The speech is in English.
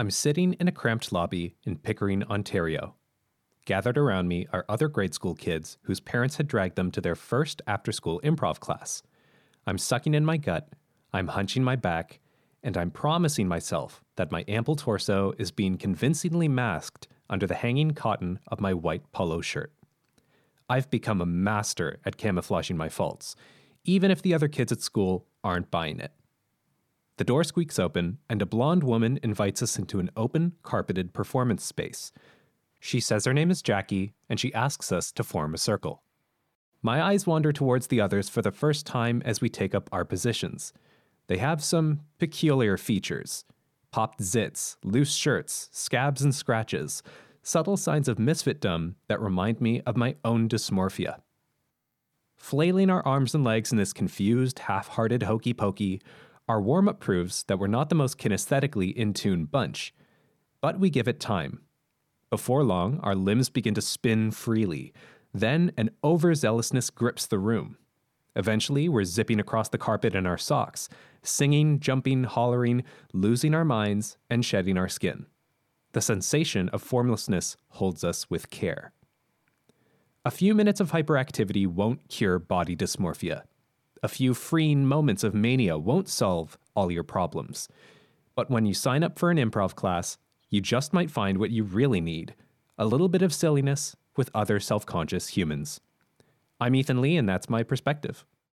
I'm sitting in a cramped lobby in Pickering, Ontario. Gathered around me are other grade school kids whose parents had dragged them to their first after school improv class. I'm sucking in my gut, I'm hunching my back, and I'm promising myself that my ample torso is being convincingly masked under the hanging cotton of my white polo shirt. I've become a master at camouflaging my faults, even if the other kids at school aren't buying it. The door squeaks open, and a blonde woman invites us into an open, carpeted performance space. She says her name is Jackie, and she asks us to form a circle. My eyes wander towards the others for the first time as we take up our positions. They have some peculiar features popped zits, loose shirts, scabs and scratches, subtle signs of misfitdom that remind me of my own dysmorphia. Flailing our arms and legs in this confused, half hearted hokey pokey, our warm up proves that we're not the most kinesthetically in tune bunch. But we give it time. Before long, our limbs begin to spin freely. Then an overzealousness grips the room. Eventually, we're zipping across the carpet in our socks, singing, jumping, hollering, losing our minds, and shedding our skin. The sensation of formlessness holds us with care. A few minutes of hyperactivity won't cure body dysmorphia. A few freeing moments of mania won't solve all your problems. But when you sign up for an improv class, you just might find what you really need a little bit of silliness with other self conscious humans. I'm Ethan Lee, and that's my perspective.